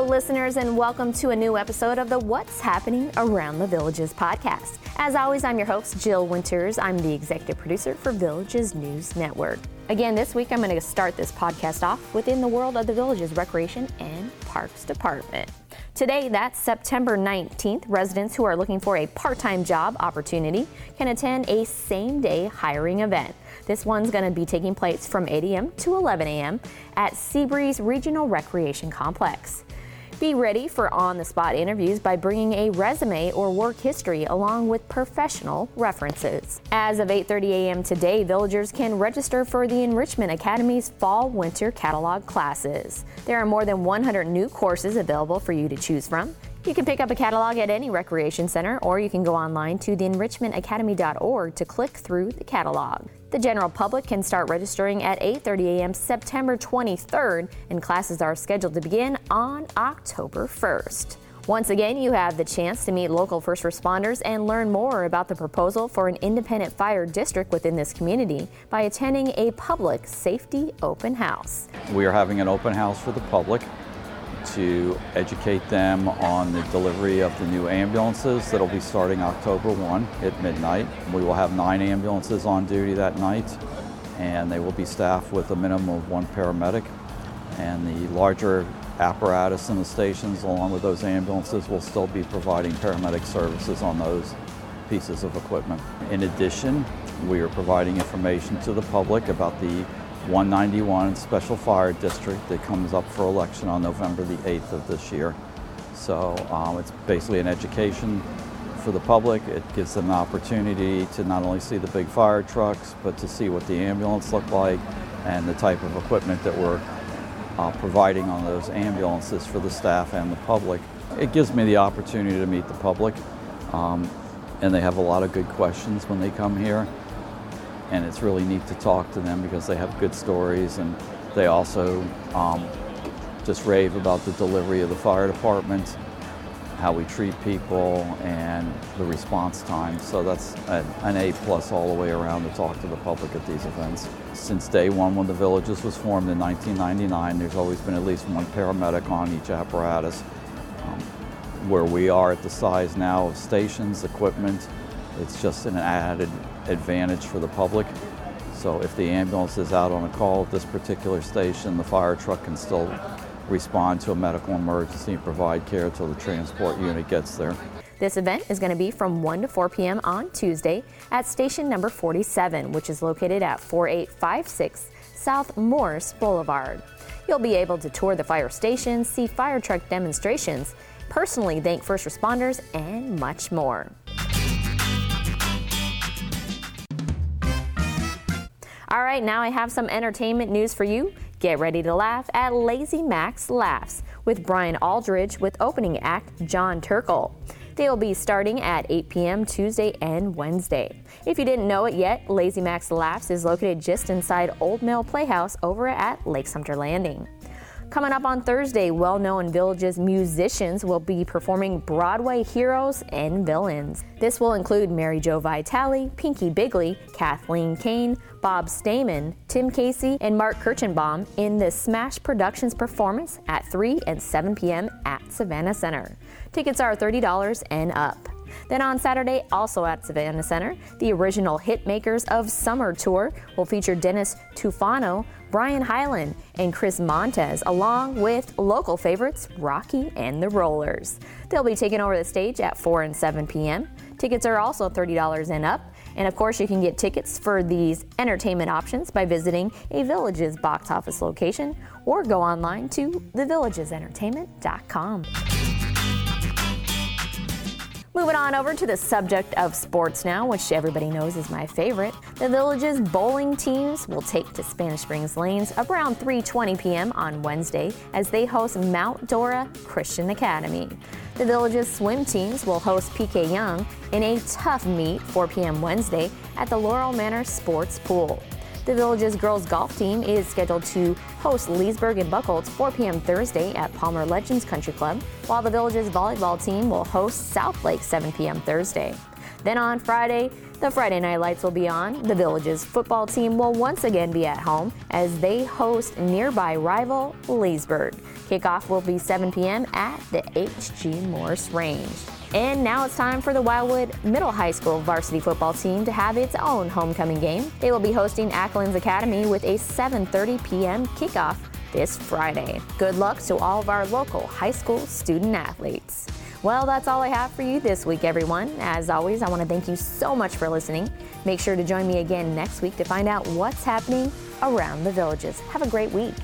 Hello, listeners, and welcome to a new episode of the What's Happening Around the Villages podcast. As always, I'm your host, Jill Winters. I'm the executive producer for Villages News Network. Again, this week I'm going to start this podcast off within the world of the Villages Recreation and Parks Department. Today, that's September 19th, residents who are looking for a part time job opportunity can attend a same day hiring event. This one's going to be taking place from 8 a.m. to 11 a.m. at Seabreeze Regional Recreation Complex. Be ready for on the spot interviews by bringing a resume or work history along with professional references. As of 8:30 a.m. today, villagers can register for the Enrichment Academy's fall winter catalog classes. There are more than 100 new courses available for you to choose from. You can pick up a catalog at any recreation center or you can go online to theenrichmentacademy.org to click through the catalog. The general public can start registering at 8:30 a.m. September 23rd and classes are scheduled to begin on October 1st. Once again, you have the chance to meet local first responders and learn more about the proposal for an independent fire district within this community by attending a public safety open house. We are having an open house for the public to educate them on the delivery of the new ambulances that'll be starting October 1 at midnight. We will have nine ambulances on duty that night, and they will be staffed with a minimum of one paramedic. And the larger apparatus in the stations, along with those ambulances, will still be providing paramedic services on those pieces of equipment. In addition, we are providing information to the public about the 191 Special Fire District that comes up for election on November the 8th of this year. So um, it's basically an education for the public. It gives them an opportunity to not only see the big fire trucks, but to see what the ambulance look like and the type of equipment that we're uh, providing on those ambulances for the staff and the public. It gives me the opportunity to meet the public, um, and they have a lot of good questions when they come here and it's really neat to talk to them because they have good stories and they also um, just rave about the delivery of the fire department, how we treat people, and the response time. So that's an, an A plus all the way around to talk to the public at these events. Since day one, when the Villages was formed in 1999, there's always been at least one paramedic on each apparatus. Um, where we are at the size now of stations, equipment, it's just an added advantage for the public. So if the ambulance is out on a call at this particular station, the fire truck can still respond to a medical emergency and provide care until the transport unit gets there. This event is going to be from 1 to 4 p.m. on Tuesday at station number 47, which is located at 4856 South Morse Boulevard. You'll be able to tour the fire station, see fire truck demonstrations, personally thank first responders, and much more. All right, now I have some entertainment news for you. Get ready to laugh at Lazy Max Laughs with Brian Aldridge with opening act John Turkle. They will be starting at 8 p.m. Tuesday and Wednesday. If you didn't know it yet, Lazy Max Laughs is located just inside Old Mill Playhouse over at Lake Sumter Landing. Coming up on Thursday, well known Villages musicians will be performing Broadway heroes and villains. This will include Mary Jo Vitale, Pinky Bigley, Kathleen Kane, Bob Stamen, Tim Casey, and Mark Kirchenbaum in the Smash Productions performance at 3 and 7 p.m. at Savannah Center. Tickets are $30 and up. Then on Saturday, also at Savannah Center, the original Hitmakers of Summer tour will feature Dennis Tufano, Brian Hyland, and Chris Montez, along with local favorites Rocky and the Rollers. They'll be taking over the stage at 4 and 7 p.m. Tickets are also $30 and up. And of course, you can get tickets for these entertainment options by visiting a Villages box office location or go online to thevillagesentertainment.com. Moving on over to the subject of sports now, which everybody knows is my favorite. The Village's bowling teams will take to Spanish Springs Lanes around 3:20 p.m. on Wednesday as they host Mount Dora Christian Academy. The Village's swim teams will host PK Yonge in a tough meet 4 p.m. Wednesday at the Laurel Manor Sports Pool. The Village's girls golf team is scheduled to host Leesburg and Buchholz 4 p.m. Thursday at Palmer Legends Country Club, while the Village's volleyball team will host South Lake 7 p.m. Thursday. Then on Friday, the Friday Night Lights will be on. The Village's football team will once again be at home as they host nearby rival Leesburg. Kickoff will be 7 p.m. at the H.G. Morse Range. And now it's time for the Wildwood Middle High School varsity football team to have its own homecoming game. They will be hosting Acklands Academy with a 7:30 p.m. kickoff this Friday. Good luck to all of our local high school student athletes. Well, that's all I have for you this week, everyone. As always, I want to thank you so much for listening. Make sure to join me again next week to find out what's happening around the villages. Have a great week.